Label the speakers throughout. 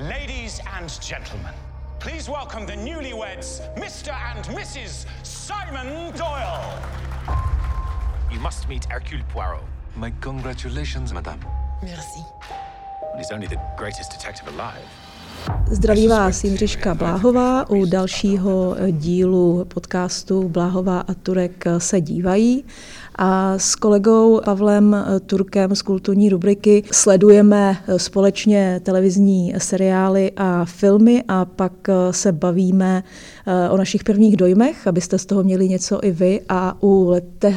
Speaker 1: Ladies and gentlemen, please welcome the newlyweds, Mr. and Mrs. Simon Doyle.
Speaker 2: You must meet Hercule Poirot.
Speaker 3: My congratulations, madame.
Speaker 4: Merci.
Speaker 2: He's only the greatest detective alive.
Speaker 4: Zdraví vás Jindřiška Bláhová u dalšího dílu podcastu Bláhová a Turek se dívají. A s kolegou Pavlem Turkem z kulturní rubriky sledujeme společně televizní seriály a filmy a pak se bavíme o našich prvních dojmech, abyste z toho měli něco i vy. A u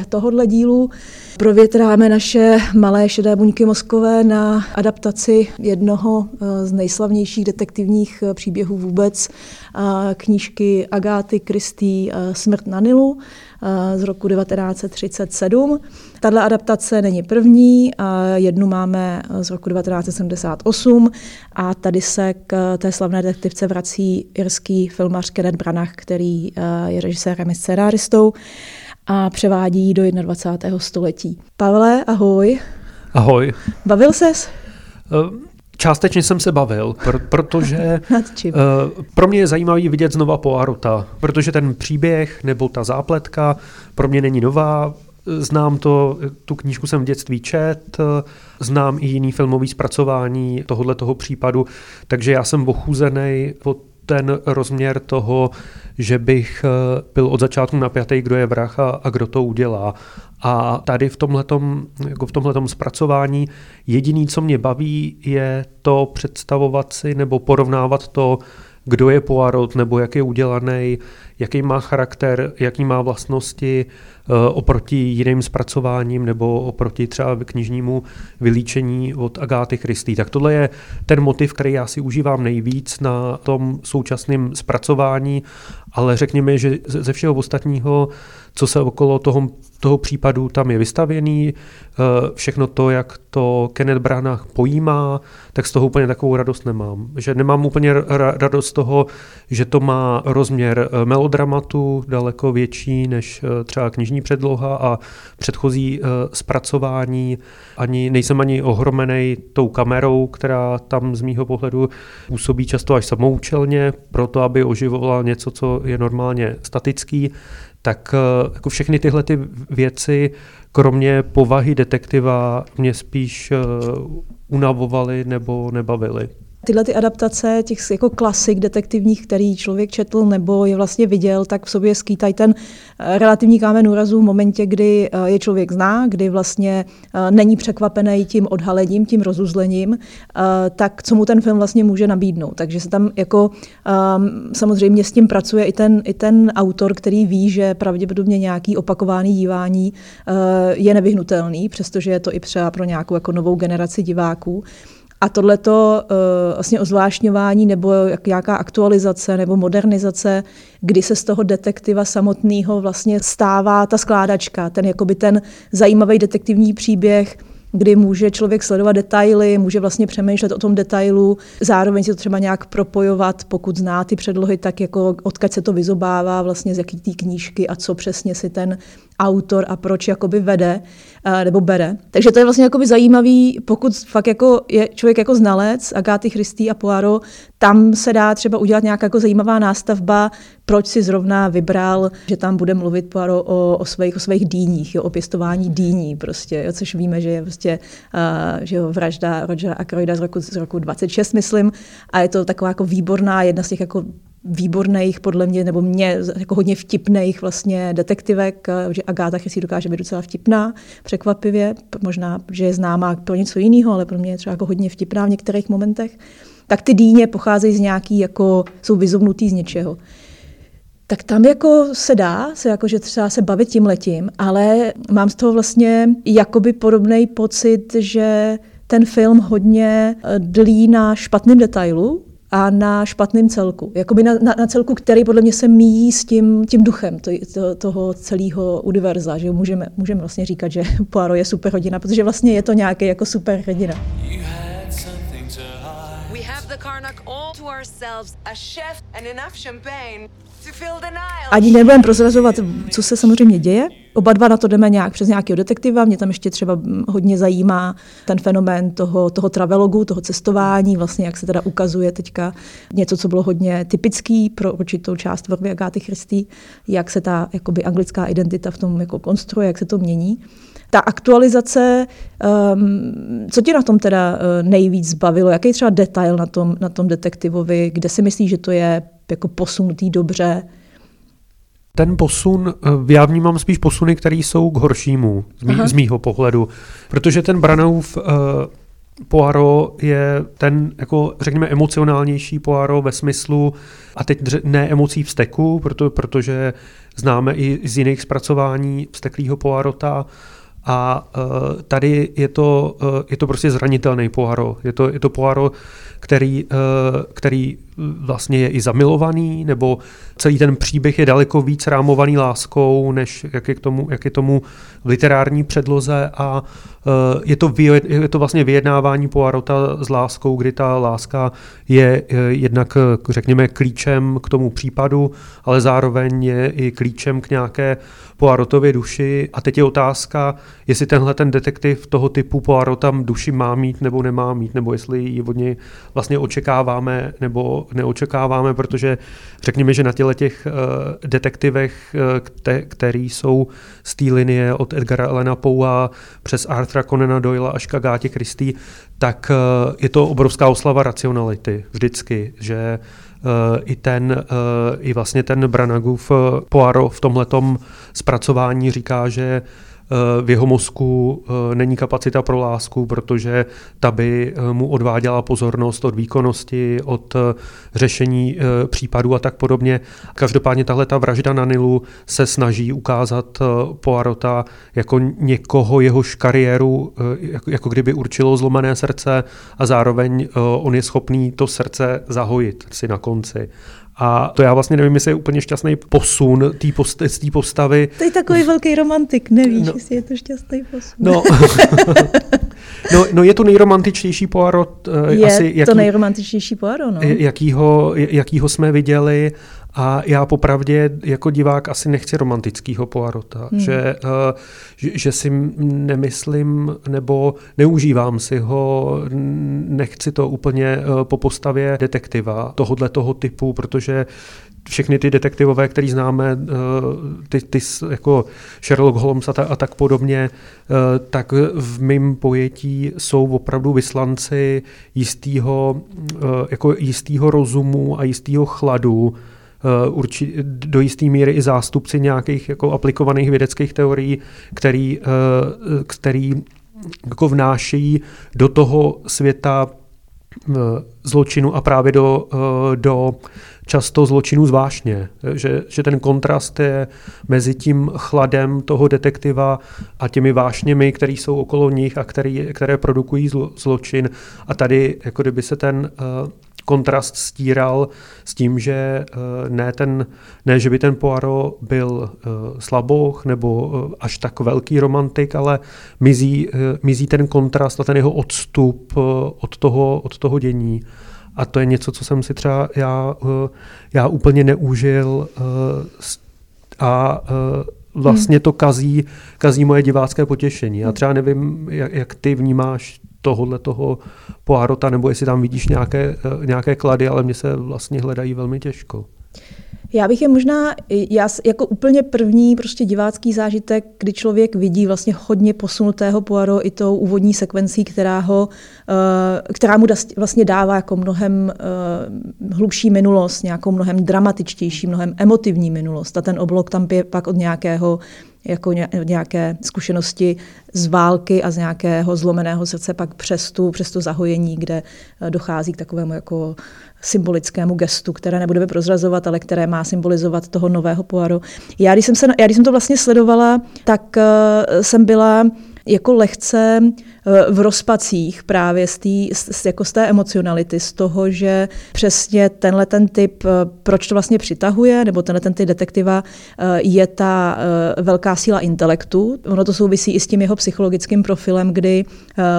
Speaker 4: tohohle dílu provětráme naše malé šedé buňky mozkové na adaptaci jednoho z nejslavnějších detektivních příběhů vůbec, knížky Agáty Kristý Smrt na Nilu z roku 1937. Tahle adaptace není první, jednu máme z roku 1978 a tady se k té slavné detektivce vrací irský filmař Kenneth Branagh, který je režisérem i scénáristou a převádí do 21. století. Pavle, ahoj.
Speaker 5: Ahoj.
Speaker 4: Bavil ses?
Speaker 5: Částečně jsem se bavil, pr- protože uh, pro mě je zajímavý vidět znova Poirota, protože ten příběh nebo ta zápletka pro mě není nová. Znám to, tu knížku jsem v dětství čet, znám i jiný filmový zpracování tohohle toho případu, takže já jsem ochuzený od ten rozměr toho, že bych byl od začátku napjatý, kdo je vrah a, a kdo to udělá. A tady v tomhletom, jako v tomhletom zpracování jediný, co mě baví, je to představovat si nebo porovnávat to, kdo je Poirot nebo jak je udělaný, jaký má charakter, jaký má vlastnosti oproti jiným zpracováním nebo oproti třeba knižnímu vylíčení od Agáty Christy. Tak tohle je ten motiv, který já si užívám nejvíc na tom současném zpracování, ale řekněme, že ze všeho ostatního, co se okolo toho, toho případu tam je vystavěný, všechno to, jak to Kenneth Branagh pojímá, tak z toho úplně takovou radost nemám. Že nemám úplně radost z toho, že to má rozměr melodramatu daleko větší než třeba knižní předloha a předchozí zpracování. Ani, nejsem ani ohromený tou kamerou, která tam z mýho pohledu působí často až samoučelně, proto aby oživovala něco, co je normálně statický tak jako všechny tyhle ty věci, kromě povahy detektiva, mě spíš unavovaly nebo nebavily.
Speaker 4: Tyhle ty adaptace těch jako klasik detektivních, který člověk četl nebo je vlastně viděl, tak v sobě skýtají ten relativní kámen úrazu v momentě, kdy je člověk zná, kdy vlastně není překvapený tím odhalením, tím rozuzlením, tak co mu ten film vlastně může nabídnout. Takže se tam jako samozřejmě s tím pracuje i ten, i ten autor, který ví, že pravděpodobně nějaký opakovaný dívání je nevyhnutelný, přestože je to i třeba pro nějakou jako novou generaci diváků. A tohleto uh, vlastně ozvláštňování nebo jak, jaká aktualizace nebo modernizace, kdy se z toho detektiva samotného vlastně stává ta skládačka, ten jakoby ten zajímavý detektivní příběh, kdy může člověk sledovat detaily, může vlastně přemýšlet o tom detailu, zároveň si to třeba nějak propojovat, pokud zná ty předlohy, tak jako odkud se to vyzobává, vlastně z jaký té knížky a co přesně si ten autor a proč jakoby vede nebo bere. Takže to je vlastně jakoby zajímavý, pokud fakt jako je člověk jako znalec Agáty Christy a Poirot, tam se dá třeba udělat nějaká jako zajímavá nástavba, proč si zrovna vybral, že tam bude mluvit Poirot o, o svých, o svých dýních, jo, o pěstování dýní prostě, jo, což víme, že je prostě uh, že jo, vražda Rogera Ackroyda z roku, z roku 26, myslím, a je to taková jako výborná, jedna z těch jako výborných, podle mě, nebo mě jako hodně vtipných vlastně detektivek, že Agáta si dokáže být docela vtipná, překvapivě, možná, že je známá pro něco jiného, ale pro mě je třeba jako hodně vtipná v některých momentech, tak ty dýně pocházejí z nějaký, jako jsou vyzobnutý z něčeho. Tak tam jako se dá, se jako, že třeba se bavit tím letím, ale mám z toho vlastně jakoby podobný pocit, že ten film hodně dlí na špatným detailu, a na špatném celku. Jakoby na, na, na celku, který podle mě se míjí s tím, tím duchem to, to, toho celého univerza. Že můžeme, můžeme vlastně říkat, že Poirot je super hodina, protože vlastně je to nějaký jako super hrdina. Ani nebudeme prozrazovat, co se samozřejmě děje, Oba dva na to jdeme nějak přes nějakého detektiva. Mě tam ještě třeba hodně zajímá ten fenomén toho, toho travelogu, toho cestování, vlastně jak se teda ukazuje teďka něco, co bylo hodně typický pro určitou část tvorby Agáty Christy, jak se ta jakoby anglická identita v tom jako konstruuje, jak se to mění. Ta aktualizace, um, co tě na tom teda eh, nejvíc bavilo? Jaký třeba detail na tom, na tom detektivovi? Kde si myslíš, že to je jako posunutý dobře?
Speaker 5: Ten posun, eh, já vnímám spíš posuny, které jsou k horšímu, z, mý, z mýho pohledu. Protože ten Branauf uh, Poirot je ten, jako řekněme, emocionálnější Poirot ve smyslu, a teď ne emocí vzteku, proto, protože známe i z jiných zpracování vzteklého Poirota, a uh, tady je to, uh, je to prostě zranitelný Poirot. Je to, je to Poirot, který, uh, který vlastně je i zamilovaný, nebo celý ten příběh je daleko víc rámovaný láskou, než jak je, k tomu, jak je tomu v literární předloze a uh, je, to, je to vlastně vyjednávání Poirota s láskou, kdy ta láska je jednak, řekněme, klíčem k tomu případu, ale zároveň je i klíčem k nějaké Poirotově duši. A teď je otázka, jestli tenhle ten detektiv toho typu Poirot tam duši má mít nebo nemá mít, nebo jestli ji od něj vlastně očekáváme nebo neočekáváme, protože řekněme, že na těle těch uh, detektivech, kte, který jsou z té linie od Edgara Elena Poua přes Arthura Conana Doyle až k Agátě Christie, tak uh, je to obrovská oslava racionality vždycky, že Eh, i ten, eh, i vlastně ten Branagův eh, Poirot v tomhletom zpracování říká, že v jeho mozku není kapacita pro lásku, protože ta by mu odváděla pozornost od výkonnosti, od řešení případů a tak podobně. Každopádně tahle ta vražda na Nilu se snaží ukázat Poirota jako někoho, jehož kariéru jako, jako kdyby určilo zlomené srdce a zároveň on je schopný to srdce zahojit si na konci. A to já vlastně nevím, jestli je úplně šťastný posun té post, postavy.
Speaker 4: To je takový velký romantik, nevíš, no, jestli je to šťastný posun.
Speaker 5: No, no, no je to nejromantičtější Poirot.
Speaker 4: Eh, je asi, jaký, to nejromantičtější Poirot, no.
Speaker 5: Jakýho, jakýho jsme viděli a já popravdě jako divák asi nechci romantického Poirota, hmm. že, uh, že, že si nemyslím nebo neužívám si ho, nechci to úplně uh, po postavě detektiva tohohle toho typu, protože všechny ty detektivové, který známe, uh, ty, ty jako Sherlock Holmes a, ta, a tak podobně, tak v mém pojetí jsou opravdu vyslanci jistého, jako jistého rozumu a jistého chladu, Eh, urči, do jisté míry i zástupci nějakých jako aplikovaných vědeckých teorií, který, eh, který jako vnášejí do toho světa eh, zločinu a právě do, do často zločinů zvláštně. Že, že ten kontrast je mezi tím chladem toho detektiva a těmi vášněmi, které jsou okolo nich a který, které produkují zlo, zločin. A tady, jako kdyby se ten kontrast stíral s tím, že eh, ne, ten, ne že by ten Poirot byl eh, slabouch nebo eh, až tak velký romantik, ale mizí, mizí ten kontrast a ten jeho odstup od toho, od toho dění. A to je něco, co jsem si třeba já, já úplně neužil a vlastně to kazí, kazí moje divácké potěšení. Já třeba nevím, jak, jak ty vnímáš tohohle toho Poirota, nebo jestli tam vidíš nějaké, eh, nějaké klady, ale mě se vlastně hledají velmi těžko.
Speaker 4: Já bych je možná, já jako úplně první prostě divácký zážitek, kdy člověk vidí vlastně hodně posunutého Poirot i tou úvodní sekvencí, která, ho, která mu vlastně dává jako mnohem eh, hlubší minulost, nějakou mnohem dramatičtější, mnohem emotivní minulost. A ten oblok tam je pak od nějakého jako nějaké zkušenosti z války a z nějakého zlomeného srdce pak přes tu, přes tu zahojení, kde eh, dochází k takovému jako symbolickému gestu, které nebudeme prozrazovat, ale které má symbolizovat toho nového poaru. Já když jsem, se, já, když jsem to vlastně sledovala, tak uh, jsem byla jako lehce v rozpacích právě z, tý, z, jako z té emocionality, z toho, že přesně tenhle ten typ, proč to vlastně přitahuje, nebo tenhle ten typ detektiva je ta velká síla intelektu. Ono to souvisí i s tím jeho psychologickým profilem, kdy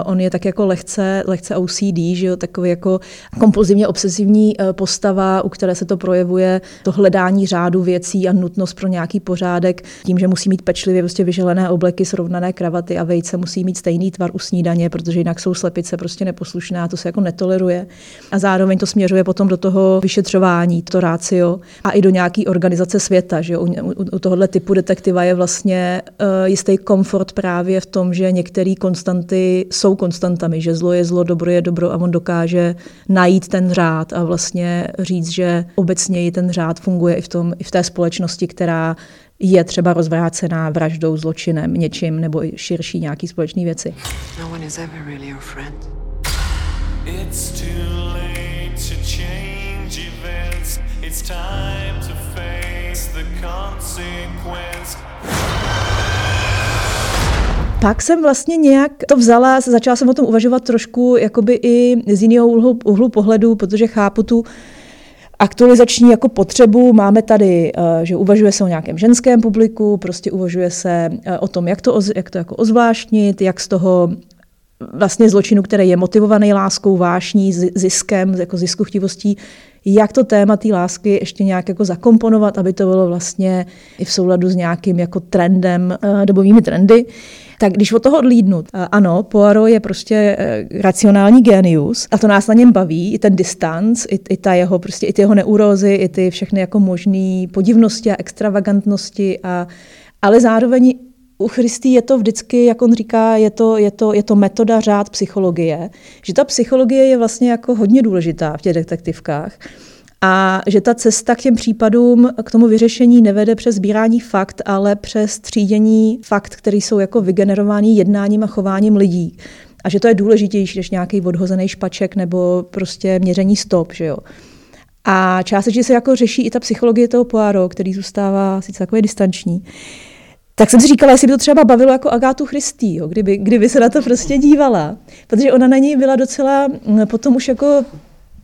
Speaker 4: on je tak jako lehce, lehce OCD, že jo, takový jako kompulzivně obsesivní postava, u které se to projevuje, to hledání řádu věcí a nutnost pro nějaký pořádek, tím, že musí mít pečlivě prostě vyželené obleky, srovnané kravaty a vejce musí mít stejný tvar snídaně, protože jinak jsou slepice prostě neposlušné a to se jako netoleruje. A zároveň to směřuje potom do toho vyšetřování, to rácio a i do nějaký organizace světa. Že u, u, tohohle typu detektiva je vlastně uh, jistý komfort právě v tom, že některé konstanty jsou konstantami, že zlo je zlo, dobro je dobro a on dokáže najít ten řád a vlastně říct, že obecně ten řád funguje i v, tom, i v té společnosti, která je třeba rozvrácená vraždou, zločinem, něčím nebo i širší nějaký společný věci. No one is ever really your friend. It's too late to change events. It's time to face the consequence. Pak jsem vlastně nějak to vzala, začala jsem o tom uvažovat trošku jakoby i z jiného úhlu, úhlu pohledu, protože chápu tu aktualizační jako potřebu. Máme tady, eh, že uvažuje se o nějakém ženském publiku, prostě uvažuje se eh, o tom, jak to, jak to jako ozvláštnit, jak z toho vlastně zločinu, který je motivovaný láskou, vášní, ziskem, jako ziskuchtivostí, jak to téma té lásky ještě nějak jako zakomponovat, aby to bylo vlastně i v souladu s nějakým jako trendem, eh, dobovými trendy. Tak když od toho odlídnu, ano, Poirot je prostě eh, racionální genius a to nás na něm baví, i ten distanc, i, i ta jeho, prostě i ty jeho neurózy, i ty všechny jako možné podivnosti a extravagantnosti, a, ale zároveň u Christy je to vždycky, jak on říká, je to, je, to, je to metoda řád psychologie, že ta psychologie je vlastně jako hodně důležitá v těch detektivkách. A že ta cesta k těm případům, k tomu vyřešení nevede přes sbírání fakt, ale přes třídění fakt, které jsou jako vygenerovaný jednáním a chováním lidí. A že to je důležitější než nějaký odhozený špaček nebo prostě měření stop, že jo. A částečně se jako řeší i ta psychologie toho Poirot, který zůstává sice takový distanční. Tak jsem si říkala, jestli by to třeba bavilo jako Agátu Christy, kdyby, kdyby se na to prostě dívala. Protože ona na něj byla docela potom už jako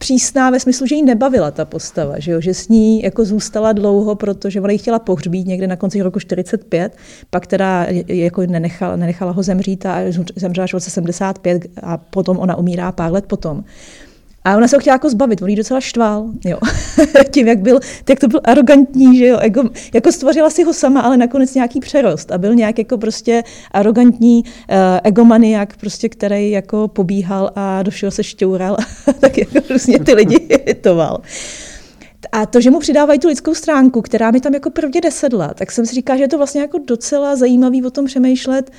Speaker 4: přísná ve smyslu, že jí nebavila ta postava, že, jo? že s ní jako zůstala dlouho, protože ona ji chtěla pohřbít někde na konci roku 45, pak teda jako nenechala, nenechala ho zemřít a zemřela až v roce 75 a potom ona umírá pár let potom. A ona se ho chtěla jako zbavit, on jí docela štval, jo. Tím, jak, byl, jak to byl arrogantní, že jo, Ego, jako stvořila si ho sama, ale nakonec nějaký přerost a byl nějak jako prostě arrogantní uh, egomaniak, prostě, který jako pobíhal a do všeho se šťoural a tak jako různě ty lidi iritoval. A to, že mu přidávají tu lidskou stránku, která mi tam jako prvně nesedla, tak jsem si říkala, že je to vlastně jako docela zajímavý o tom přemýšlet,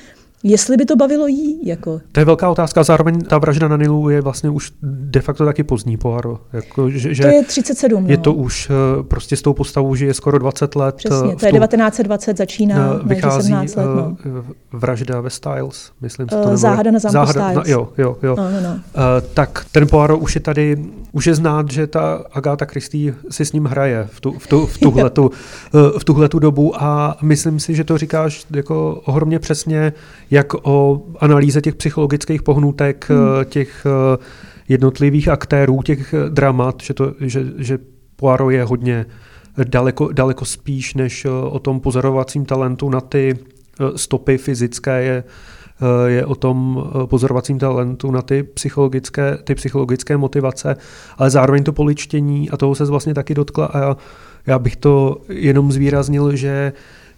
Speaker 4: Jestli by to bavilo jí? Jako.
Speaker 5: To je velká otázka. Zároveň ta vražda na Nilu je vlastně už de facto taky pozdní Poirot. Jako, že,
Speaker 4: že to je 37.
Speaker 5: Je no. to už eh, prostě s tou postavou, že je skoro 20 let.
Speaker 4: Přesně, eh, to je 1920, začíná,
Speaker 5: uh, vychází
Speaker 4: 17 let. No.
Speaker 5: vražda ve Styles, myslím
Speaker 4: si to uh, Záhada na zámku Záhada, Styles.
Speaker 5: Na, jo, jo, jo.
Speaker 4: No, no, no.
Speaker 5: Uh, tak ten Poirot už je tady, už je znát, že ta Agatha Christie si s ním hraje v, tu, v, tu, v, tuhletu, v tuhletu dobu a myslím si, že to říkáš jako ohromně přesně, jak o analýze těch psychologických pohnutek, hmm. Eh, těch eh, jednotlivých aktérů, těch eh, dramat, že, to, že, že Poirot je hodně daleko, daleko spíš než o tom pozorovacím talentu na ty stopy fyzické je, je o tom pozorovacím talentu na ty psychologické, ty psychologické motivace, ale zároveň to poličtění a toho se vlastně taky dotkla a já, já bych to jenom zvýraznil, že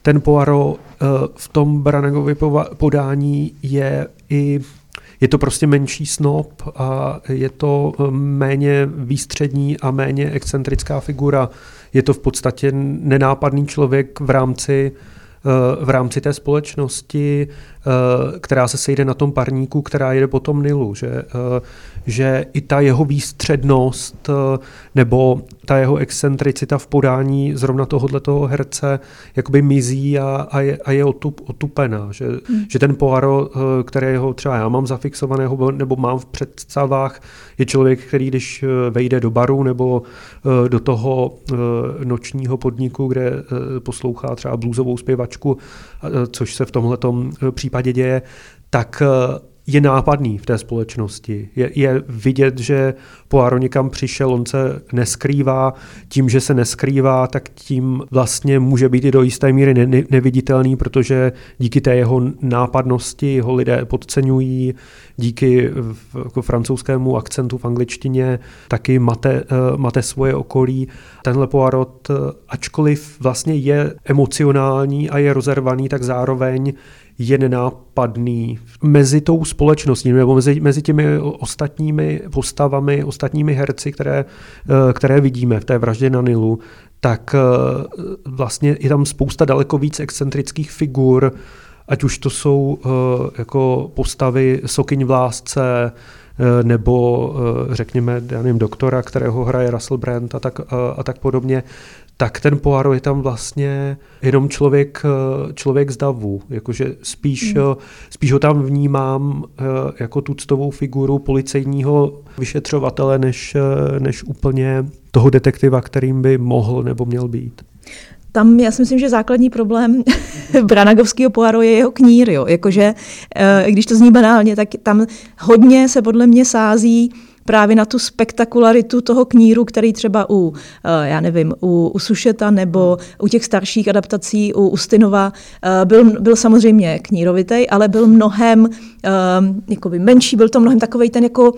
Speaker 5: ten Poirot eh, v tom Branagově podání je i je to prostě menší snob a je to eh, méně výstřední a méně excentrická figura. Je to v podstatě nenápadný člověk v rámci v rámci té společnosti, eh, která se sejde na tom parníku, která jede po tom Nilu, že, eh, že i ta jeho výstřednost eh, nebo ta jeho excentricita v podání zrovna tohohle toho herce jakoby mizí a, a je, a je otup, otupená. Že, hmm. že ten Poirot, kterého třeba já mám zafixovaného nebo mám v představách, je člověk, který když vejde do baru nebo do toho nočního podniku, kde poslouchá třeba bluesovou zpěvačku, což se v tomhle případě děje, tak je nápadný v té společnosti. Je, je vidět, že Poirot někam přišel, on se neskrývá. Tím, že se neskrývá, tak tím vlastně může být i do jisté míry ne, neviditelný, protože díky té jeho nápadnosti ho lidé podceňují, díky jako francouzskému akcentu v angličtině taky mate, eh, mate svoje okolí. Tenhle Poirot, eh, ačkoliv vlastně je emocionální a je rozervaný, tak zároveň je nenápadný mezi tou společností nebo mezi, mezi těmi ostatními postavami, ostatními herci, které, eh, které vidíme v té vraždě na Nilu, tak eh, vlastně je tam spousta daleko víc excentrických figur, ať už to jsou eh, jako postavy Sokyň v lásce, nebo řekněme, já nevím, doktora, kterého hraje Russell Brand a tak, a tak podobně, tak ten Poirot je tam vlastně jenom člověk, eh, člověk z davu, jakože spíš, mm. spíš ho tam vnímám eh, jako tuctovou figuru policejního vyšetřovatele, než, než úplně toho detektiva, kterým by mohl nebo měl být.
Speaker 4: Tam já si myslím, že základní problém Branagovského Poirot je jeho knír. Jo. Jakože, když to zní banálně, tak tam hodně se podle mě sází právě na tu spektakularitu toho kníru, který třeba u, eh, já nevím, u, u Sušeta nebo u těch starších adaptací u Ustinova eh, byl, byl samozřejmě knírovitej, ale byl mnohem eh, jakoby menší, byl to mnohem takový ten jako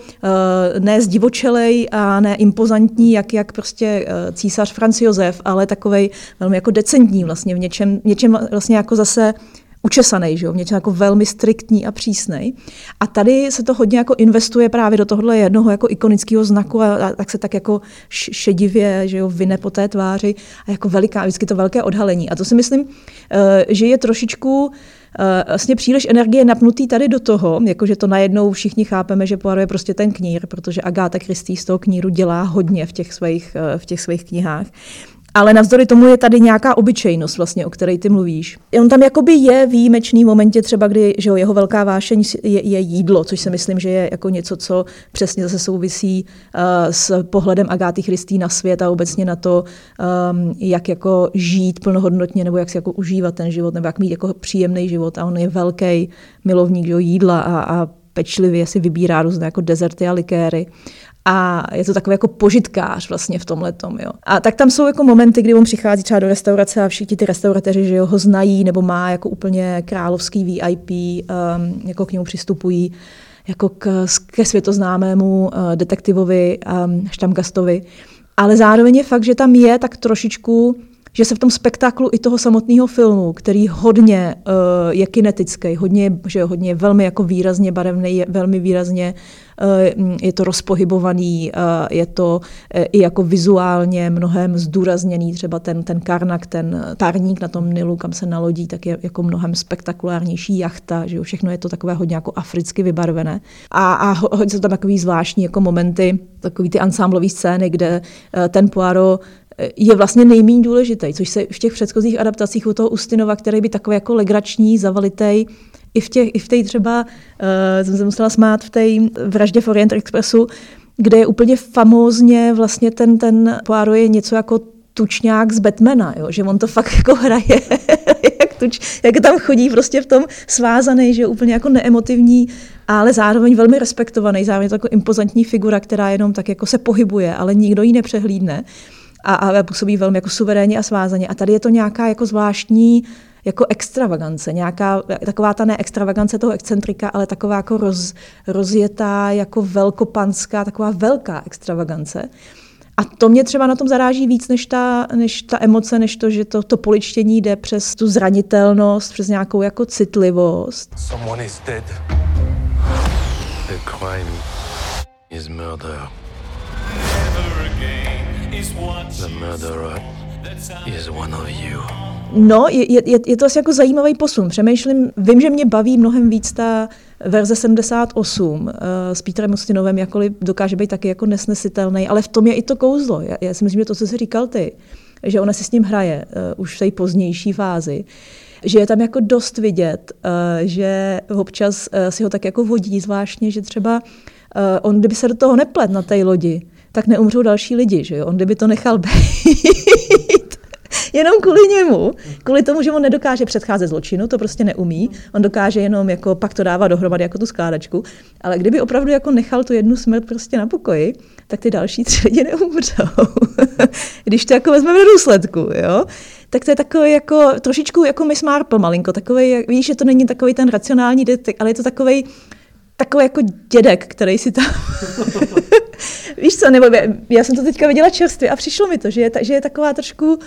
Speaker 4: ne zdivočelej a ne impozantní, jak, jak prostě císař Franz Josef, ale takový velmi jako decentní vlastně v něčem, něčem vlastně jako zase učesaný, že jo, něčem jako velmi striktní a přísný. A tady se to hodně jako investuje právě do tohohle jednoho jako ikonického znaku a, a tak se tak jako šedivě, že jo, vyne po té tváři a jako veliká, vždycky to velké odhalení. A to si myslím, eh, že je trošičku eh, vlastně příliš energie napnutý tady do toho, jakože to najednou všichni chápeme, že Poirot je prostě ten knír, protože Agáta Christie z toho kníru dělá hodně v těch svých, eh, v těch svých knihách. Ale navzdory tomu je tady nějaká obyčejnost, vlastně, o které ty mluvíš. On tam jakoby je výjimečný momentě třeba, kdy že jo, jeho velká vášeň je, je, jídlo, což si myslím, že je jako něco, co přesně zase souvisí uh, s pohledem Agáty Christý na svět a obecně na to, um, jak jako žít plnohodnotně nebo jak si jako užívat ten život nebo jak mít jako příjemný život. A on je velký milovník jo, jídla a, a pečlivě si vybírá různé jako dezerty a likéry a je to takový jako požitkář vlastně v tomhle tom. Jo. A tak tam jsou jako momenty, kdy on přichází třeba do restaurace a všichni ty restauratéři, že ho znají nebo má jako úplně královský VIP, um, jako k němu přistupují jako k, ke světoznámému uh, detektivovi um, Štamgastovi. Ale zároveň je fakt, že tam je tak trošičku že se v tom spektaklu i toho samotného filmu, který hodně uh, je kinetický, hodně, že hodně velmi jako výrazně barevný, je velmi výrazně uh, je to rozpohybovaný, uh, je to uh, i jako vizuálně mnohem zdůrazněný, třeba ten, ten karnak, ten tarník na tom Nilu, kam se nalodí, tak je jako mnohem spektakulárnější jachta, že jo, všechno je to takové hodně jako africky vybarvené. A, a hodně jsou tam takový zvláštní jako momenty, takový ty ansámblové scény, kde ten Poirot je vlastně nejméně důležitý, což se v těch předchozích adaptacích u toho Ustinova, který by takový jako legrační, zavalitej, i v, těch, i v té třeba, uh, jsem se musela smát v té vraždě v Orient Expressu, kde je úplně famózně vlastně ten, ten Poirot je něco jako tučňák z Batmana, jo? že on to fakt jako hraje, jak, tuč, jak tam chodí prostě v tom svázaný, že je úplně jako neemotivní, ale zároveň velmi respektovaný, zároveň to jako impozantní figura, která jenom tak jako se pohybuje, ale nikdo ji nepřehlídne a, a působí velmi jako suverénně a svázaně. A tady je to nějaká jako zvláštní jako extravagance, nějaká taková ta ne extravagance toho excentrika, ale taková jako roz, rozjetá, jako velkopanská, taková velká extravagance. A to mě třeba na tom zaráží víc než ta, než ta emoce, než to, že to, to poličtění jde přes tu zranitelnost, přes nějakou jako citlivost. Someone is dead. The crime is murder. No, je, je, je to asi jako zajímavý posun. Přemýšlím, vím, že mě baví mnohem víc ta verze 78 uh, eh, s Petrem Ustinovem, jakkoliv dokáže být taky jako nesnesitelný, ale v tom je i to kouzlo. Já, já si myslím, že to, co jsi říkal ty, že ona si s ním hraje uh, už v té pozdější fázi, že je tam jako dost vidět, uh, že občas uh, si ho tak jako vodí, zvláštně, že třeba uh, on, kdyby se do toho neplet na té lodi, tak neumřou další lidi, že jo? On kdyby to nechal být, jenom kvůli němu, kvůli tomu, že on nedokáže předcházet zločinu, to prostě neumí, on dokáže jenom jako pak to dávat dohromady jako tu skládačku, ale kdyby opravdu jako nechal tu jednu smrt prostě na pokoji, tak ty další tři lidi neumřou. Když to jako vezmeme do důsledku, jo? tak to je takový jako trošičku jako Miss Marple malinko, takový, víš, že to není takový ten racionální detek, ale je to takový takový jako dědek, který si tam... víš co, nebo já jsem to teďka viděla čerstvě a přišlo mi to, že je, že je taková trošku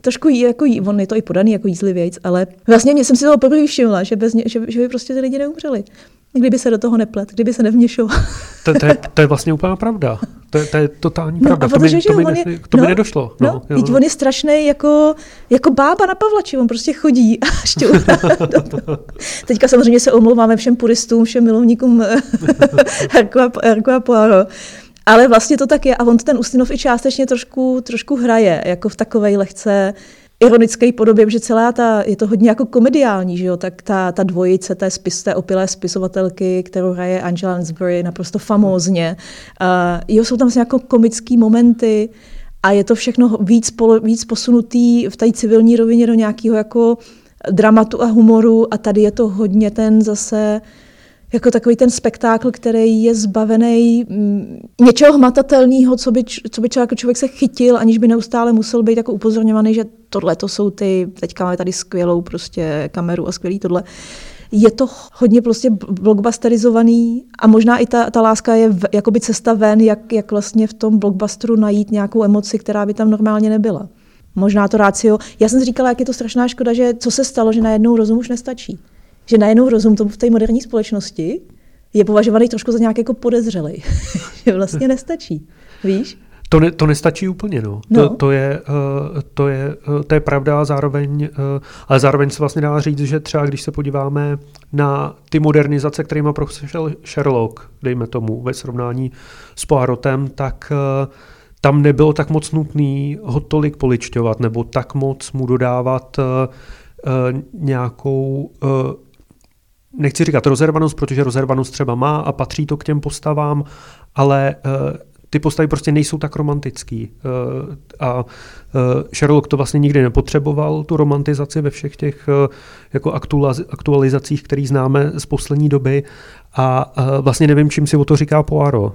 Speaker 4: trošku jako, on je to i podaný jako jízlivějc, ale vlastně mě jsem si toho poprvé všimla, že, bez ně, že, že by prostě ty lidi neumřeli. Kdyby se do toho neplet, kdyby se nevměšoval.
Speaker 5: To, to, je, to je vlastně úplná pravda. To je, to je totální no, pravda. No, to, mi, to, mi, on je, to no, mi nedošlo.
Speaker 4: No, no, jo, no. on je strašný jako, jako bába na Pavlači, on prostě chodí a šťourá. Teďka samozřejmě se omlouváme všem puristům, všem milovníkům Herku a Poirot. Ale vlastně to tak je a on ten Ustinov i částečně trošku, trošku hraje, jako v takové lehce ironické podobě, že celá ta, je to hodně jako komediální, že jo, tak ta, ta dvojice té, spis, té opilé spisovatelky, kterou hraje Angela Lansbury naprosto famózně. Uh, jo, jsou tam vlastně jako komické momenty a je to všechno víc, polo, víc posunutý v té civilní rovině do nějakého jako dramatu a humoru a tady je to hodně ten zase jako takový ten spektákl, který je zbavený mm, něčeho hmatatelného, co by, co by člověk, člověk se chytil, aniž by neustále musel být jako upozorňovaný, že tohle to jsou ty, teďka máme tady skvělou prostě kameru a skvělý tohle. Je to hodně prostě blockbusterizovaný a možná i ta, ta láska je v, jakoby cesta ven, jak, jak vlastně v tom blockbusteru najít nějakou emoci, která by tam normálně nebyla. Možná to rácio. Já jsem si říkala, jak je to strašná škoda, že co se stalo, že najednou rozum už nestačí že najednou rozum tomu v té moderní společnosti je považovaný trošku za nějak jako podezřelý. že vlastně nestačí. Víš?
Speaker 5: To, ne, to nestačí úplně, no. no. To, to, je, to, je, uh, to je pravda, zároveň, uh, ale zároveň se vlastně dá říct, že třeba když se podíváme na ty modernizace, kterými prošel Sherlock, dejme tomu, ve srovnání s Poirotem, tak tam nebylo tak moc nutný ho tolik poličťovat, nebo tak moc mu dodávat nějakou nechci říkat rozervanost, protože rozervanost třeba má a patří to k těm postavám, ale uh, ty postavy prostě nejsou tak romantický. Uh, a uh, Sherlock to vlastně nikdy nepotřeboval, tu romantizaci ve všech těch jako aktualizacích, které známe z poslední doby. A vlastně nevím, čím si o to říká Poirot.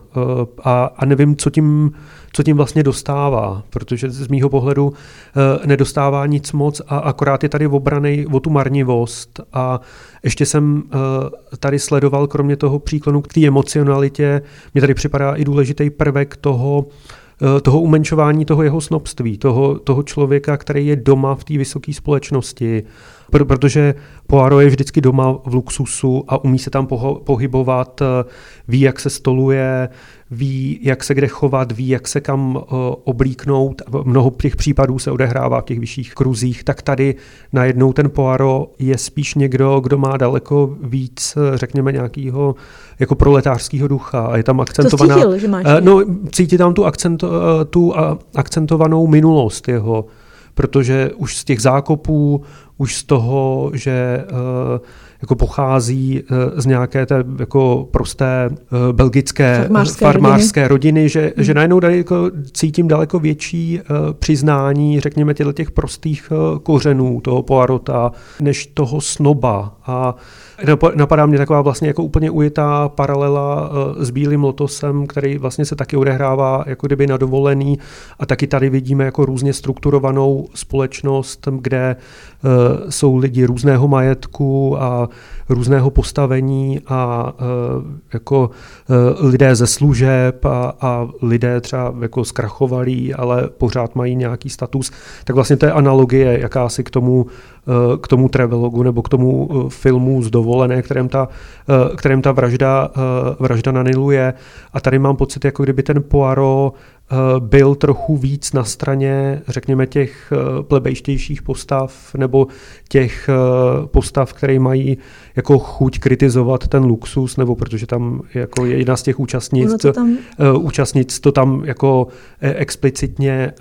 Speaker 5: A, a nevím, co tím co tím vlastně dostává, protože z mýho pohledu uh, nedostává nic moc a akorát je tady obraný o tu marnivost a ještě jsem uh, tady sledoval, kromě toho příklonu k té emocionalitě, mě tady připadá i důležitý prvek toho, eh, toho umenšování toho jeho snobství, toho, toho člověka, který je doma v té vysoké společnosti, protože Poirot je vždycky doma v luxusu a umí se tam pohybovat, ví, jak se stoluje, ví, jak se kde chovat, ví, jak se kam uh, oblíknout. Mnoho těch případů se odehrává v těch vyšších kruzích, tak tady najednou ten Poirot je spíš někdo, kdo má daleko víc, řekněme, nějakého jako proletářského ducha. A je tam akcentovaná...
Speaker 4: To cítil, že máš
Speaker 5: uh, no, cítí tam tu, akcent, uh, tu uh, akcentovanou minulost jeho protože už z těch zákopů, už z toho, že uh, jako pochází eh, z nějaké té jako prosté eh, belgické
Speaker 4: farmářské,
Speaker 5: farmářské rodiny, rodiny že, hmm. že najednou daleko, cítím daleko větší přiznání, řekněme, těch prostých kořenů toho Poirota, než toho snoba. A Napadá mě taková vlastně jako úplně ujetá paralela eh, s Bílým lotosem, který vlastně se taky odehrává jako kdyby na dovolený a taky tady vidíme jako různě strukturovanou společnost, kde uh, jsou lidi různého majetku a různého postavení a uh, jako uh, lidé ze služeb a, a lidé třeba jako zkrachovalí, ale pořád mají nějaký status, tak vlastně to je analogie jakási k tomu Eh, k tomu travelogu nebo k tomu filmu z dovolené, kterém ta, kterém ta vražda, vražda naniluje. A tady mám pocit, jako kdyby ten Poirot byl trochu víc na straně, řekněme, těch eh, plebejštějších postav nebo těch eh, postav, které mají jako chuť kritizovat ten luxus, nebo protože tam jako je jedna z těch účastnic, to tam... účastnic to tam jako explicitně,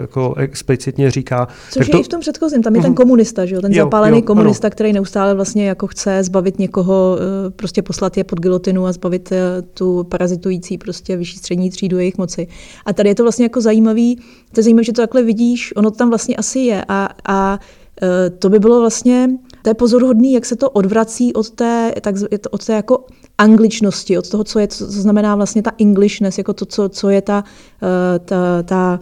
Speaker 5: jako explicitně říká.
Speaker 4: Což tak je to... i v tom předchozím, tam je ten mhm. komunista, že jo? ten jo, zapálený jo, komunista, ano. který neustále vlastně jako chce zbavit někoho, prostě poslat je pod gilotinu a zbavit tu parazitující prostě vyšší střední třídu jejich moci. A tady je to vlastně jako zajímavý, to je zajímavé, že to takhle vidíš, ono tam vlastně asi je. A, a e, to by bylo vlastně, to je pozoruhodný, jak se to odvrací od té, tak, od té jako angličnosti, od toho, co je, co znamená vlastně ta Englishness, jako to, co, co je ta, eh, ta, ta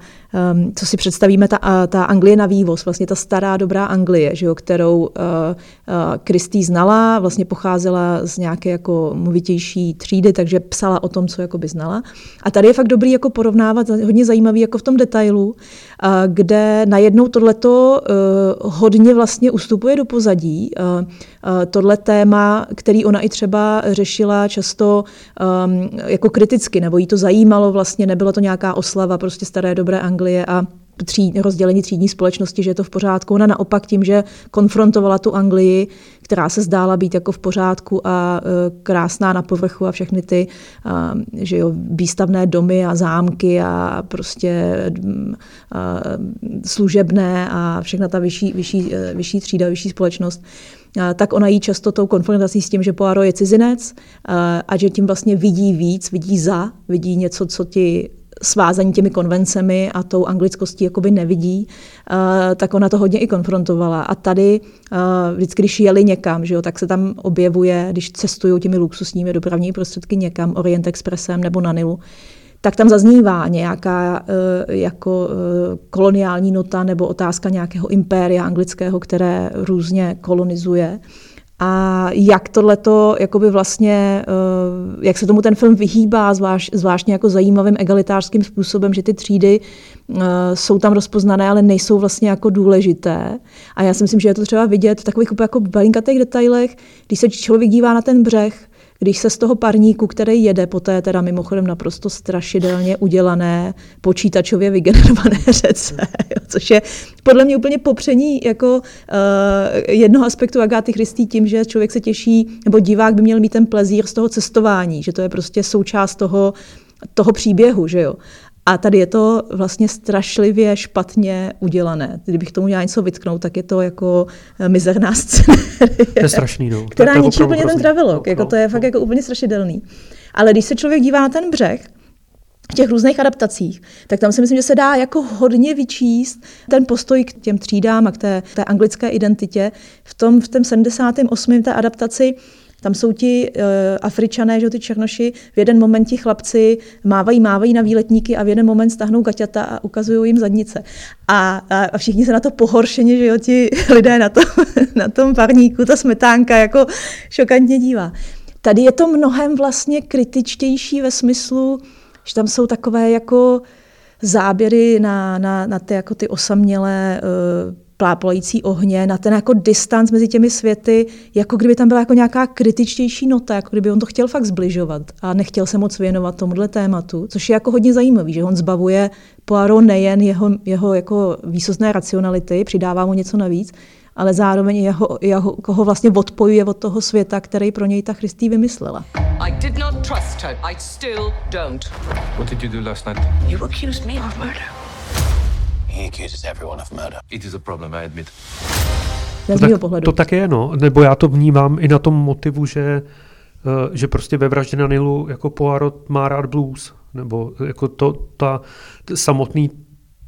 Speaker 4: um, co si představíme, ta, ta Anglie na vývoz, vlastně ta stará dobrá Anglie, že jo, kterou uh, uh, Kristý znala, vlastně pocházela z nějaké jako movitější třídy, takže psala o tom, co jako by znala. A tady je fakt dobrý jako porovnávat, hodně zajímavý jako v tom detailu, uh, kde najednou tohleto uh, hodně vlastně ustupuje do pozadí. Uh, uh, tohle téma, který ona i třeba řešila často um, jako kriticky, nebo jí to zajímalo vlastně, nebyla to nějaká oslava prostě staré dobré Anglie, Anglie a tří, rozdělení třídní společnosti, že je to v pořádku. Ona naopak tím, že konfrontovala tu Anglii, která se zdála být jako v pořádku a e, krásná na povrchu a všechny ty že jo, výstavné domy a zámky a prostě a služebné a všechna ta vyšší, vyšší, e, vyšší třída, vyšší společnost, tak ona jí často tou konfrontací s tím, že Poirot je cizinec a že tím vlastně vidí víc, vidí za, vidí něco, co ti svázaní těmi konvencemi a tou anglickostí jakoby nevidí, uh, tak ona to hodně i konfrontovala. A tady uh, vždycky, když jeli někam, že jo, tak se tam objevuje, když cestují těmi luxusními dopravními prostředky někam, Orient Expressem nebo na Nilu, tak tam zaznívá nějaká uh, jako koloniální nota nebo otázka nějakého impéria anglického, které různě kolonizuje. A jak tohleto, jakoby vlastně, eh, jak se tomu ten film vyhýbá, zvlášť, zvláštně jako zajímavým egalitářským způsobem, že ty třídy eh, jsou tam rozpoznané, ale nejsou vlastně jako důležité. A já si myslím, že je to třeba vidět v takových jako balinkatých detailech, když se člověk dívá na ten břeh, když se z toho parníku, který jede po té teda mimochodem naprosto strašidelně udělané, počítačově vygenerované řece, jo, což je podle mě úplně popření jako uh, jednoho aspektu Agáty Christy tím, že člověk se těší, nebo divák by měl mít ten plezír z toho cestování, že to je prostě součást toho, toho příběhu, že jo. A tady je to vlastně strašlivě špatně udělané. Kdybych tomu měla něco vytknout, tak je to jako eh, mizerná scéna.
Speaker 5: To je strašný, no.
Speaker 4: Která to, to ničí úplně ten travelog. No, jako no, to je no. fakt jako úplně strašidelný. Ale když se člověk dívá na ten břeh, v těch různých adaptacích, tak tam si myslím, že se dá jako hodně vyčíst ten postoj k těm třídám a k té, té anglické identitě. V tom, v tom 78. té adaptaci tam jsou ti uh, Afričané, že ty černoši, v jeden moment ti chlapci mávají, mávají na výletníky a v jeden moment stáhnou gaťata a ukazují jim zadnice. A, a, a všichni se na to pohoršeně, že jo, ti lidé na, to, na tom parníku, ta smetánka jako šokantně dívá. Tady je to mnohem vlastně kritičtější ve smyslu, že tam jsou takové jako záběry na, na, na ty, jako ty osamělé uh, plápolající ohně, na ten jako distanc mezi těmi světy, jako kdyby tam byla jako nějaká kritičtější nota, jako kdyby on to chtěl fakt zbližovat a nechtěl se moc věnovat tomuhle tématu, což je jako hodně zajímavý, že on zbavuje Poirot nejen jeho, jeho jako výsostné racionality, přidává mu něco navíc, ale zároveň jeho, jeho, koho vlastně odpojuje od toho světa, který pro něj ta Christy vymyslela. I did not trust her. I still don't. What did you do last night? You accused me of murder.
Speaker 5: He accuses everyone of murder. It is a problem, I admit. To tak, pohledu. to tak je, no. Nebo já to vnímám i na tom motivu, že, uh, že prostě ve Vraždě na Nilu jako Poirot má rád blues. Nebo jako to, ta samotný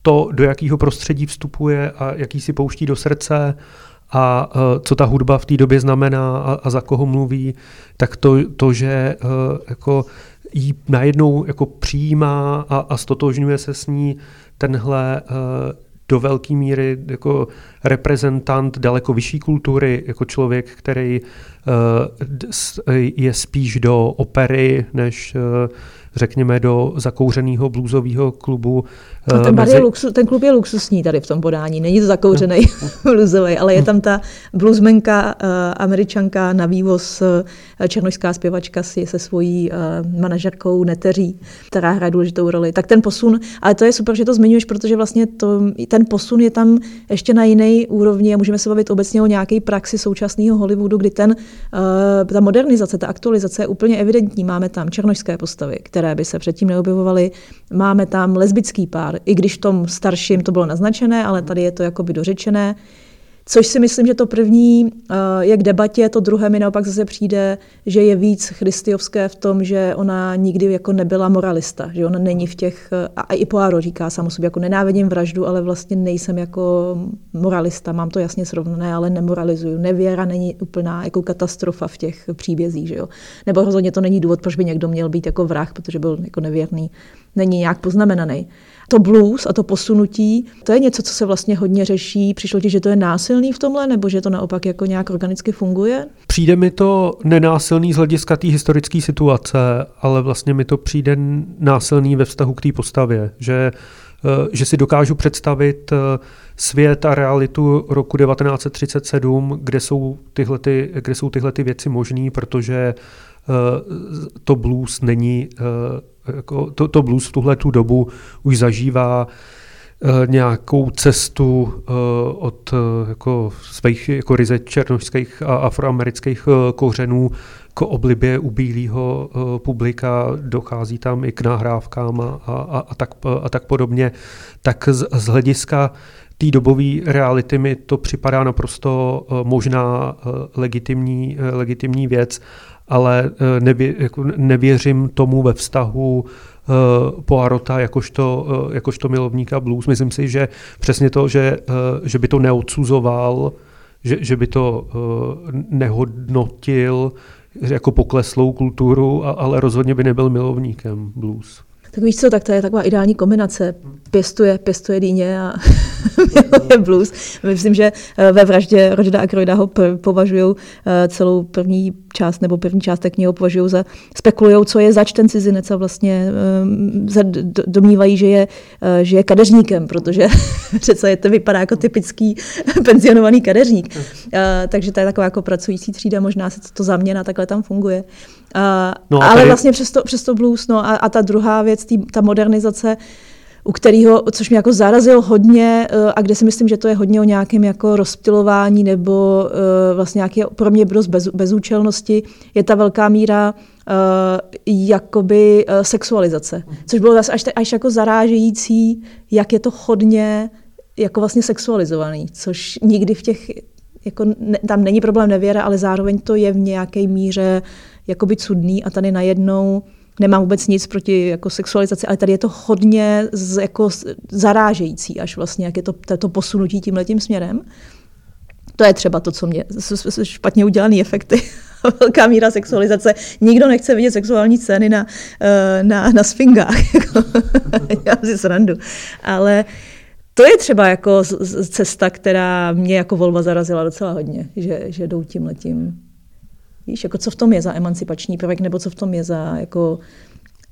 Speaker 5: to, do jakého prostředí vstupuje a jaký si pouští do srdce a uh, co ta hudba v té době znamená a, a za koho mluví, tak to, to že jako jí najednou jako přijímá a, a stotožňuje se s ní, tenhle uh, do velké míry jako reprezentant daleko vyšší kultury, jako člověk, který uh, je spíš do opery než uh, řekněme, do zakouřeného bluesového klubu.
Speaker 4: A ten, mezi... je luxu, ten klub je luxusní tady v tom podání, není to zakouřený no. bluesový, ale je tam ta bluesmenka, uh, američanka na vývoz, uh, černožská zpěvačka si se svojí uh, manažerkou Neteří, která hraje důležitou roli. Tak ten posun, ale to je super, že to zmiňuješ, protože vlastně to, ten posun je tam ještě na jiný úrovni a můžeme se bavit obecně o nějaké praxi současného Hollywoodu, kdy ten, uh, ta modernizace, ta aktualizace je úplně evidentní. Máme tam černožské postavy, které které by se předtím neobjevovaly. Máme tam lesbický pár, i když v tom starším to bylo naznačené, ale tady je to jakoby dořečené. Což si myslím, že to první uh, je k debatě, to druhé mi naopak zase přijde, že je víc christiovské v tom, že ona nikdy jako nebyla moralista, že ona není v těch, a, a i Poirot říká sobě, jako nenávidím vraždu, ale vlastně nejsem jako moralista, mám to jasně srovnané, ale nemoralizuju. Nevěra není úplná jako katastrofa v těch příbězích, že jo. Nebo rozhodně to není důvod, proč by někdo měl být jako vrah, protože byl jako nevěrný. Není nějak poznamenaný to blues a to posunutí, to je něco, co se vlastně hodně řeší. Přišlo ti, že to je násilný v tomhle, nebo že to naopak jako nějak organicky funguje?
Speaker 5: Přijde mi to nenásilný z hlediska té historické situace, ale vlastně mi to přijde násilný ve vztahu k té postavě, že eh, že si dokážu představit eh, svět a realitu roku 1937, kde jsou tyhle, ty, kde jsou tyhle ty věci možné, protože eh, to blues není jako to, to blues v tuhle tu dobu už zažívá eh, nějakou cestu uh, od uh, jako svých jako ryze černožských a afroamerických kořenů k oblibě u bílého publika, dochází tam i k nahrávkám a, a, a, tak, a tak podobně, tak z, z hlediska té dobové reality mi to připadá naprosto možná legitimní, legitimní věc ale eh, nevě, jako nevěřím tomu ve vztahu uh, Poirota jakožto, uh, jakožto milovníka blues. Myslím si, že přesně to, že, že by to neodsuzoval, že, že by to nehodnotil jako pokleslou kulturu, ale rozhodně by nebyl milovníkem blues.
Speaker 4: Tak víš co, tak to je taková ideální kombinace. Pěstuje, pěstuje dýně a je blues. Myslím, že eh, ve vraždě Rogerda Ackroyda ho považují eh, celou první část nebo první část té knihy považují za, spekulují, co je zač ten cizinec a vlastně eh, domnívají, že je, že je kadeřníkem, protože přece je to vypadá jako typický penzionovaný kadeřník. Takže to je taková jako pracující třída, možná se to zaměna takhle tam funguje. No ale tady... vlastně přesto, přesto blues, no a, a ta druhá věc, tý, ta modernizace, u kterého, což mě jako zarazil hodně eh, a kde si myslím, že to je hodně o nějakém jako rozptilování nebo uh, vlastně nějaké pro mě dost bez, bezúčelnosti, je ta velká míra uh, jakoby sexualizace. Což bylo zase až, až jako zarážející, jak je to hodně jako vlastně sexualizovaný, což nikdy v těch, jako ne, tam není problém nevěra, ale zároveň to je v nějaké míře jakoby cudný a tady najednou nemám vůbec nic proti jako sexualizaci, ale tady je to hodně z, jako zarážející až vlastně, jak je to, to posunutí tímhle tím směrem. To je třeba to, co mě špatně udělané efekty. Velká míra sexualizace. Nikdo nechce vidět sexuální scény na, eh, na, na sfingách. Jako, já si srandu. Ale to je třeba jako cesta, která mě jako volba zarazila docela hodně, že, že jdou tím letím Víš, jako co v tom je za emancipační prvek, nebo co v tom je za jako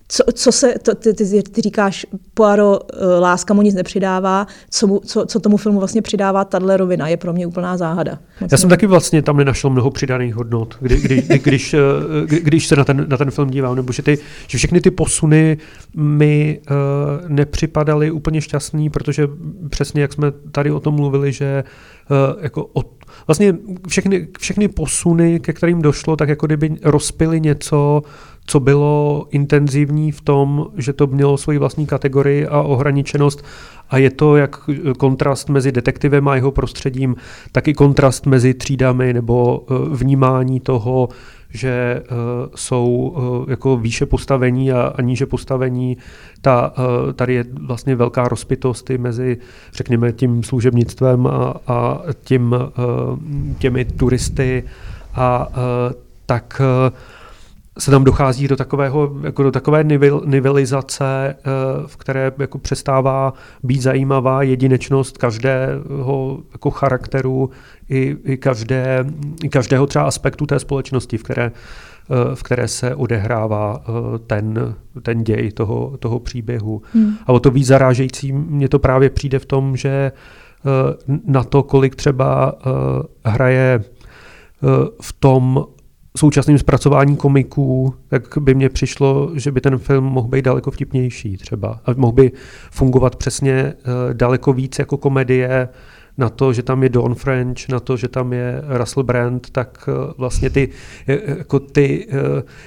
Speaker 4: co, co se, to, ty, ty, ty říkáš, Poirot, uh, láska mu nic nepřidává, co, mu, co, co tomu filmu vlastně přidává tahle rovina, je pro mě úplná záhada.
Speaker 5: Moc Já jsem taky vlastně tam nenašel mnoho přidaných hodnot, kdy, kdy, kdy, když, uh, když se na ten, na ten film dívám, nebo že, ty, že všechny ty posuny mi uh, nepřipadaly úplně šťastný, protože přesně jak jsme tady o tom mluvili, že uh, jako od vlastně všechny, všechny posuny, ke kterým došlo, tak jako kdyby rozpily něco, co bylo intenzivní v tom, že to mělo svoji vlastní kategorii a ohraničenost a je to jak kontrast mezi detektivem a jeho prostředím, tak i kontrast mezi třídami nebo eh, vnímání toho, že uh, jsou jako výše postavení a, níže postavení. Ta, tady je vlastně velká rozpitost mezi, řekněme, tím služebnictvem a, a tím, těmi turisty a tak se tam dochází do, takového, jako do takové nivil, nivelizace, v které jako přestává být zajímavá jedinečnost každého jako charakteru i, i, každé, i každého třeba aspektu té společnosti, v které, v které se odehrává ten, ten děj toho, toho příběhu. Hmm. A o to víc zarážející mně to právě přijde v tom, že na to, kolik třeba hraje v tom současným zpracování komiků, tak by mně přišlo, že by ten film mohl být daleko vtipnější třeba. A mohl by fungovat přesně uh, daleko víc jako komedie, na to, že tam je Don French, na to, že tam je Russell Brand, tak eh, vlastně ty, jako ty,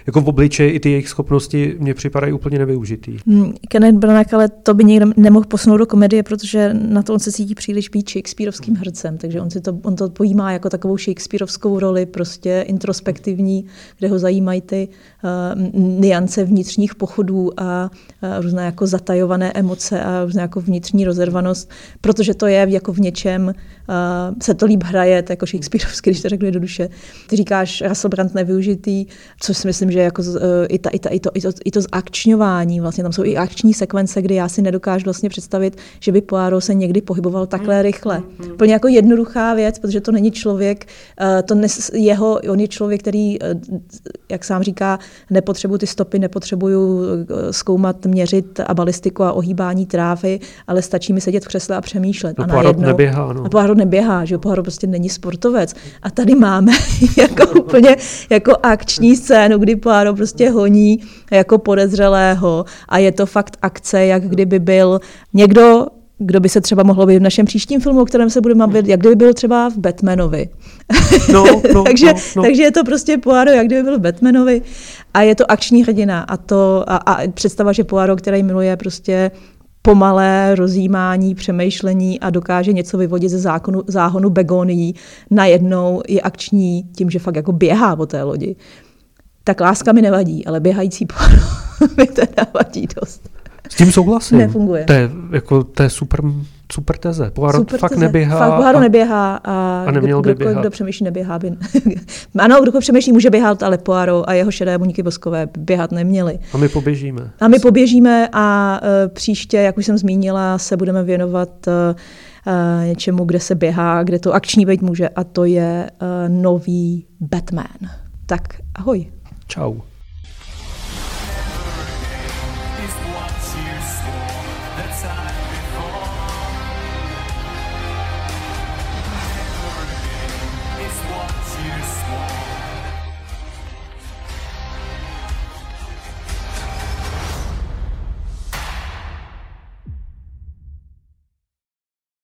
Speaker 5: jako v obličeji i ty jejich schopnosti mě připadají úplně nevyužitý.
Speaker 4: Hmm, Kenneth Branagh, ale to by někdo nemohl posunout do komedie, protože na to on se cítí příliš být Shakespeareovským hercem, takže on, si to, on to pojímá jako takovou Shakespeareovskou roli, prostě introspektivní, kde ho zajímají ty uh, niance vnitřních pochodů a uh, různé jako zatajované emoce a různé jako vnitřní rozervanost, protože to je jako v něčem, problèmes uh, se to líp hraje, to jako Shakespeareovsky, když to řeknu do duše. Ty říkáš Russell Brand nevyužitý, což si myslím, že jako uh, i, ta, i, ta, i, to, i, to, i to zakčňování, vlastně tam jsou i akční sekvence, kdy já si nedokážu vlastně představit, že by Poirot se někdy pohyboval takhle mm. rychle. Mm. Plně jako jednoduchá věc, protože to není člověk, uh, to nes, jeho, on je člověk, který, uh, jak sám říká, nepotřebuju ty stopy, nepotřebuju zkoumat, měřit a balistiku a ohýbání trávy, ale stačí mi sedět v křesle a přemýšlet.
Speaker 5: No,
Speaker 4: a
Speaker 5: najednou, neběhá, no.
Speaker 4: A Poirot neběhá, že Poirot prostě není sportovec. A tady máme jako úplně jako akční scénu, kdy Poirot prostě honí jako podezřelého a je to fakt akce, jak kdyby byl někdo, kdo by se třeba mohl být v našem příštím filmu, o kterém se budeme bavit, jak kdyby byl třeba v Batmanovi.
Speaker 5: No, no,
Speaker 4: takže,
Speaker 5: no, no.
Speaker 4: takže je to prostě Poirot, jak kdyby byl v Batmanovi. A je to akční hrdina. A, to, a, a představa, že Poirot, který miluje prostě pomalé rozjímání, přemýšlení a dokáže něco vyvodit ze zákonu, záhonu begonií, najednou je akční tím, že fakt jako běhá po té lodi. Tak láska mi nevadí, ale běhající Poirot mi teda vadí dost.
Speaker 5: S tím souhlasím.
Speaker 4: Nefunguje.
Speaker 5: To je, jako, to je super, super teze. Poirot super fakt teze. neběhá.
Speaker 4: Fakt Poirot neběhá a,
Speaker 5: a neměl
Speaker 4: kdo,
Speaker 5: by běhat.
Speaker 4: kdo přemýšlí, neběhá. By... ano, kdo přemýšlí, může běhat, ale Poirot a jeho šedé buňky boskové běhat neměli.
Speaker 5: A my poběžíme.
Speaker 4: A my poběžíme a uh, příště, jak už jsem zmínila, se budeme věnovat uh, uh, něčemu, kde se běhá, kde to akční být může a to je uh, nový Batman. Tak ahoj.
Speaker 5: Ciao.